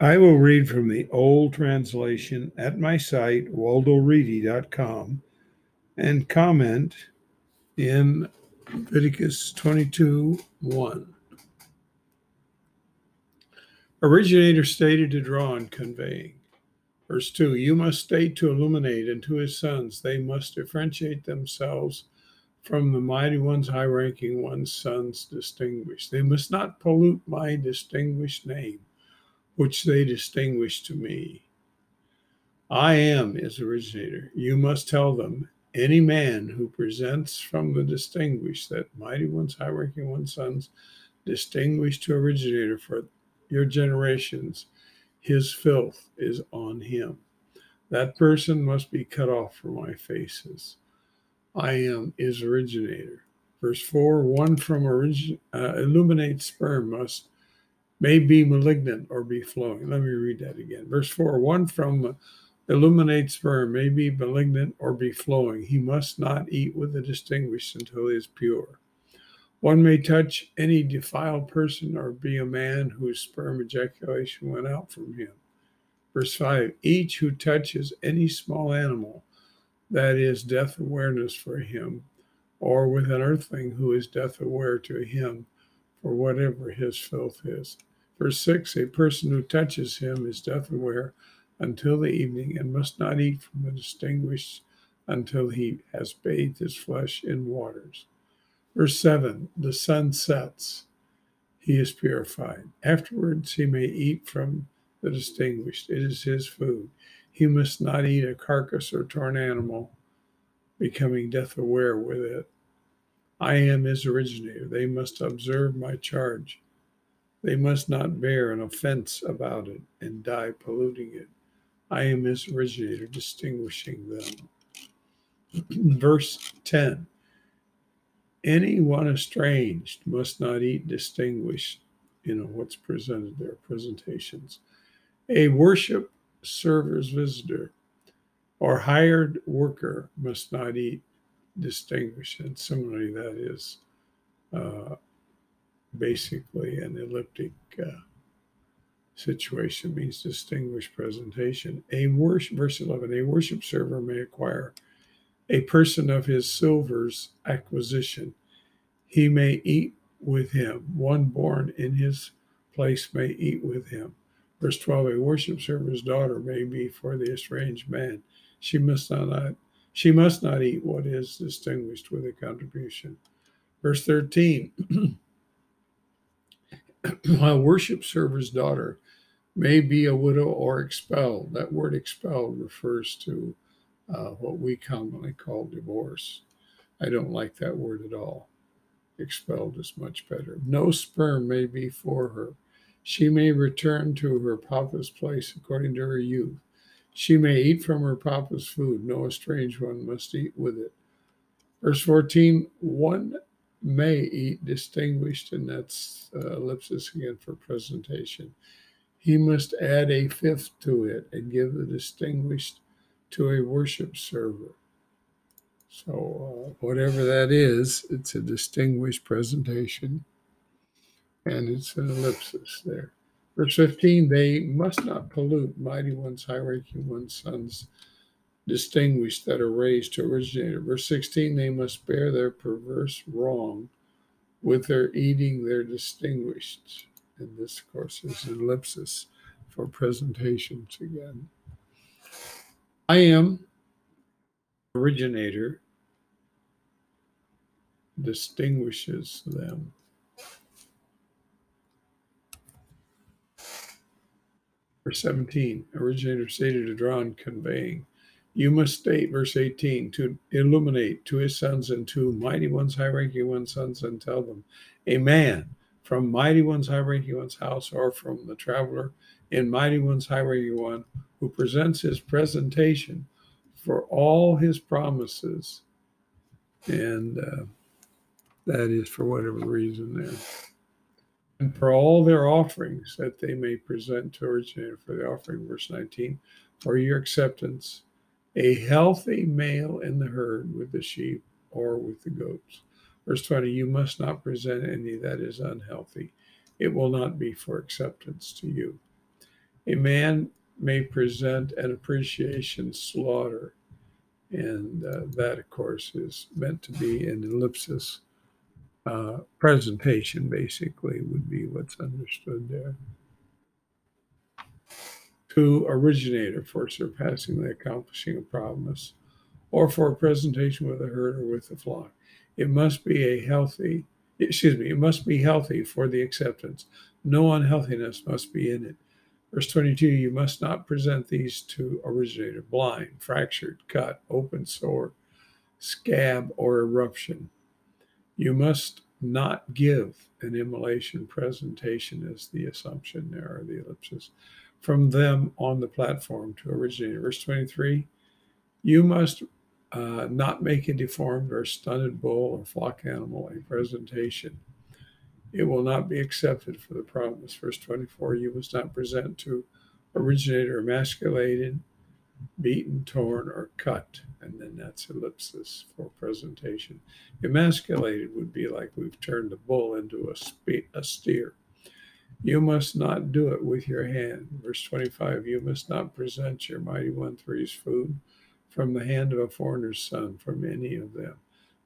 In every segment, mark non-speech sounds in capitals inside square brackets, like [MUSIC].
I will read from the old translation at my site, waldoreedy.com, and comment in Leviticus 22 1. Originator stated to draw and conveying. Verse 2 You must state to illuminate, and to his sons, they must differentiate themselves from the mighty ones, high ranking ones, sons distinguished. They must not pollute my distinguished name, which they distinguish to me. I am his originator. You must tell them any man who presents from the distinguished, that mighty ones, high ranking ones, sons, distinguished to originator for your generations, his filth is on him. That person must be cut off from my faces. I am his originator. Verse 4 One from origin, uh, illuminate sperm must may be malignant or be flowing. Let me read that again. Verse 4 One from illuminate sperm may be malignant or be flowing. He must not eat with the distinguished until he is pure. One may touch any defiled person or be a man whose sperm ejaculation went out from him. Verse 5 Each who touches any small animal, that is death awareness for him, or with an earthling who is death aware to him for whatever his filth is. Verse 6 A person who touches him is death aware until the evening and must not eat from the distinguished until he has bathed his flesh in waters. Verse 7 The sun sets, he is purified. Afterwards, he may eat from the distinguished. It is his food. He must not eat a carcass or torn animal, becoming death aware with it. I am his originator. They must observe my charge. They must not bear an offense about it and die polluting it. I am his originator, distinguishing them. [CLEARS THROAT] Verse 10 Anyone estranged must not eat distinguished, you know, what's presented there, presentations. A worship server's visitor or hired worker must not eat distinguished. And similarly, that is uh, basically an elliptic uh, situation, means distinguished presentation. A worship, verse 11, a worship server may acquire a person of his silver's acquisition. He may eat with him. One born in his place may eat with him. Verse 12 A worship server's daughter may be for the estranged man. She must not, she must not eat what is distinguished with a contribution. Verse 13 [CLEARS THROAT] A worship server's daughter may be a widow or expelled. That word expelled refers to uh, what we commonly call divorce. I don't like that word at all. Expelled is much better. No sperm may be for her. She may return to her papa's place according to her youth. She may eat from her papa's food. No estranged one must eat with it. Verse 14 one may eat distinguished, and that's uh, ellipsis again for presentation. He must add a fifth to it and give the distinguished to a worship server. So, uh, whatever that is, it's a distinguished presentation and it's an ellipsis there. Verse 15, they must not pollute mighty ones, high ranking ones, sons, distinguished that are raised to originator. Verse 16, they must bear their perverse wrong with their eating their distinguished. And this, of course, is an ellipsis for presentations again. I am originator distinguishes them. Verse 17, originator stated to draw and conveying. You must state, verse 18, to illuminate to his sons and to mighty ones, high ranking ones, sons, and tell them, a man from mighty one's high ranking one's house or from the traveler in mighty one's high ranking one who presents his presentation for all his promises. And uh, that is for whatever reason there. And for all their offerings that they may present to originator for the offering, verse 19, for your acceptance, a healthy male in the herd with the sheep or with the goats. Verse 20, you must not present any that is unhealthy. It will not be for acceptance to you A man may present an appreciation slaughter. And uh, that, of course, is meant to be an ellipsis uh, presentation, basically, would be what's understood there. To originator for surpassingly accomplishing a promise, or for a presentation with a herd or with a flock. It must be a healthy, excuse me, it must be healthy for the acceptance. No unhealthiness must be in it. Verse 22 You must not present these to originator blind, fractured, cut, open sore, scab, or eruption. You must not give an immolation presentation, as the assumption there, or the ellipsis, from them on the platform to originate. Verse 23 You must uh, not make a deformed or stunted bull or flock animal a presentation it will not be accepted for the promise. Verse 24 You must not present to originator emasculated, beaten, torn, or cut. And then that's ellipsis for presentation. Emasculated would be like we've turned a bull into a, spe- a steer. You must not do it with your hand. Verse 25 You must not present your mighty one three's food from the hand of a foreigner's son, from any of them.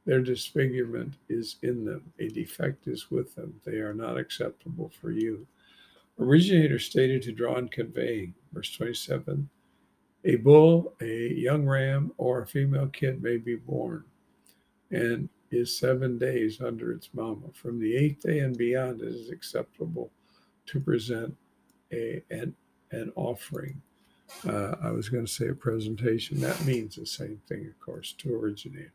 Their disfigurement is in them, a defect is with them. They are not acceptable for you. Originator stated to draw and convey, verse 27 a bull, a young ram, or a female kid may be born and is seven days under its mama. From the eighth day and beyond, it is acceptable to present a, an, an offering. Uh, I was going to say a presentation. That means the same thing, of course, to originate.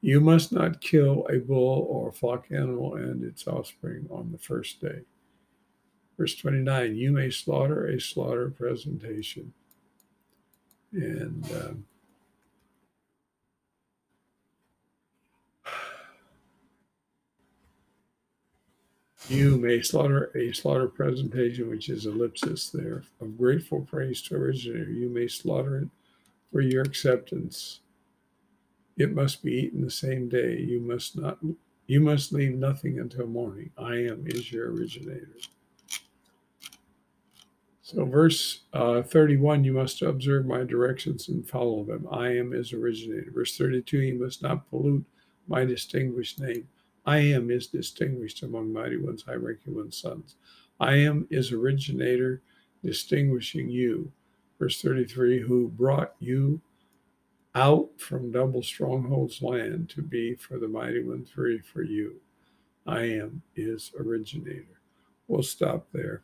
You must not kill a bull or a flock animal and its offspring on the first day. Verse 29 You may slaughter a slaughter presentation. And um, you may slaughter a slaughter presentation, which is ellipsis there, of grateful praise to originator. You may slaughter it for your acceptance it must be eaten the same day. You must not you must leave nothing until morning. I am is your originator. So, verse uh, 31, you must observe my directions and follow them. I am is originator. Verse 32, you must not pollute my distinguished name. I am is distinguished among mighty ones, high ranking ones, sons. I am is originator, distinguishing you. Verse 33, who brought you out from double strongholds land to be for the mighty one three for you. I am is originator. We'll stop there.